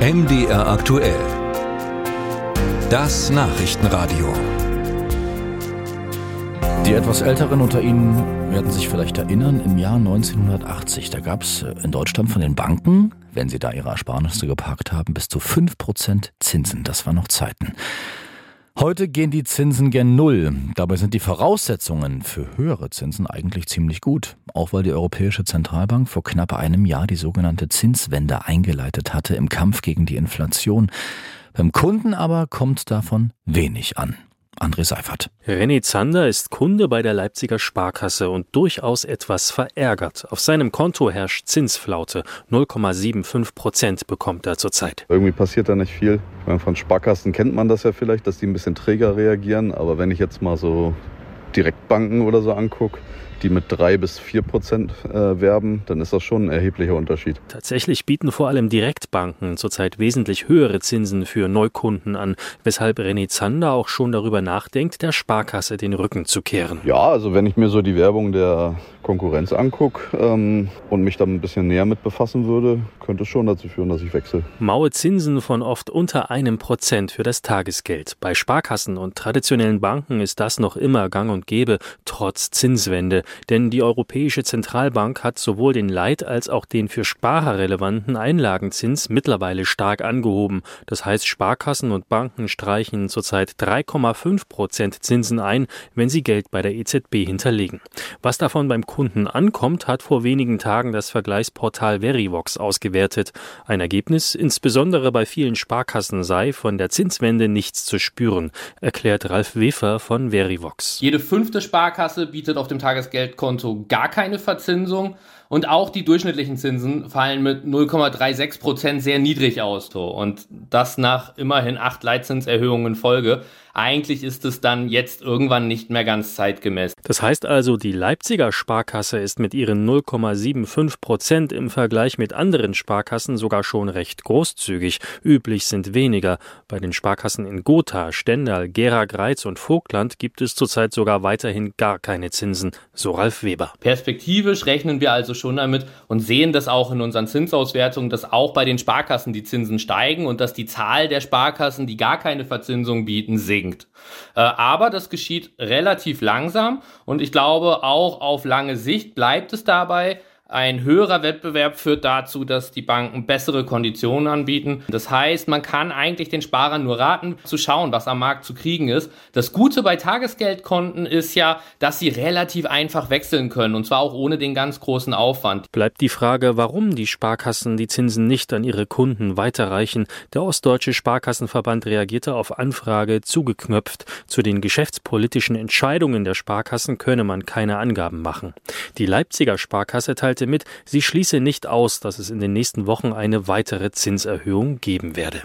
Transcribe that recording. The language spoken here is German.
MDR aktuell. Das Nachrichtenradio. Die etwas Älteren unter Ihnen werden sich vielleicht erinnern, im Jahr 1980, da gab es in Deutschland von den Banken, wenn sie da ihre Ersparnisse geparkt haben, bis zu 5% Zinsen. Das waren noch Zeiten. Heute gehen die Zinsen gen Null. Dabei sind die Voraussetzungen für höhere Zinsen eigentlich ziemlich gut. Auch weil die Europäische Zentralbank vor knapp einem Jahr die sogenannte Zinswende eingeleitet hatte im Kampf gegen die Inflation. Beim Kunden aber kommt davon wenig an. André Seifert. René Zander ist Kunde bei der Leipziger Sparkasse und durchaus etwas verärgert. Auf seinem Konto herrscht Zinsflaute. 0,75 Prozent bekommt er zurzeit. Irgendwie passiert da nicht viel. Meine, von Sparkassen kennt man das ja vielleicht, dass die ein bisschen träger reagieren. Aber wenn ich jetzt mal so Direktbanken oder so angucke, die mit drei bis vier Prozent äh, werben, dann ist das schon ein erheblicher Unterschied. Tatsächlich bieten vor allem Direktbanken zurzeit wesentlich höhere Zinsen für Neukunden an, weshalb René Zander auch schon darüber nachdenkt, der Sparkasse den Rücken zu kehren. Ja, also wenn ich mir so die Werbung der Konkurrenz angucke ähm, und mich da ein bisschen näher mit befassen würde, könnte es schon dazu führen, dass ich wechsle. Maue Zinsen von oft unter einem Prozent für das Tagesgeld. Bei Sparkassen und traditionellen Banken ist das noch immer gang und gäbe, trotz Zinswende. Denn die Europäische Zentralbank hat sowohl den Leit- als auch den für Sparer relevanten Einlagenzins mittlerweile stark angehoben. Das heißt, Sparkassen und Banken streichen zurzeit 3,5 Prozent Zinsen ein, wenn sie Geld bei der EZB hinterlegen. Was davon beim Kunden ankommt, hat vor wenigen Tagen das Vergleichsportal Verivox ausgewertet. Ein Ergebnis, insbesondere bei vielen Sparkassen sei von der Zinswende nichts zu spüren, erklärt Ralf Wefer von Verivox. Jede fünfte Sparkasse bietet auf dem Tagesgeld Tagesgeldkonto gar keine Verzinsung und auch die durchschnittlichen Zinsen fallen mit 0,36 Prozent sehr niedrig aus. Und das nach immerhin acht Leitzinserhöhungen in Folge. Eigentlich ist es dann jetzt irgendwann nicht mehr ganz zeitgemäß. Das heißt also, die Leipziger Sparkasse ist mit ihren 0,75 Prozent im Vergleich mit anderen Sparkassen sogar schon recht großzügig. Üblich sind weniger. Bei den Sparkassen in Gotha, Stendal, Gera, Greiz und Vogtland gibt es zurzeit sogar weiterhin gar keine Zinsen, so Ralf Weber. Perspektivisch rechnen wir also schon damit und sehen das auch in unseren Zinsauswertungen, dass auch bei den Sparkassen die Zinsen steigen und dass die Zahl der Sparkassen, die gar keine Verzinsung bieten, sinkt. Äh, aber das geschieht relativ langsam und ich glaube auch auf lange Sicht bleibt es dabei, ein höherer Wettbewerb führt dazu, dass die Banken bessere Konditionen anbieten. Das heißt, man kann eigentlich den Sparern nur raten, zu schauen, was am Markt zu kriegen ist. Das Gute bei Tagesgeldkonten ist ja, dass sie relativ einfach wechseln können und zwar auch ohne den ganz großen Aufwand. Bleibt die Frage, warum die Sparkassen die Zinsen nicht an ihre Kunden weiterreichen. Der Ostdeutsche Sparkassenverband reagierte auf Anfrage zugeknöpft. Zu den geschäftspolitischen Entscheidungen der Sparkassen könne man keine Angaben machen. Die Leipziger Sparkasse teilt teilte mit, sie schließe nicht aus, dass es in den nächsten Wochen eine weitere Zinserhöhung geben werde.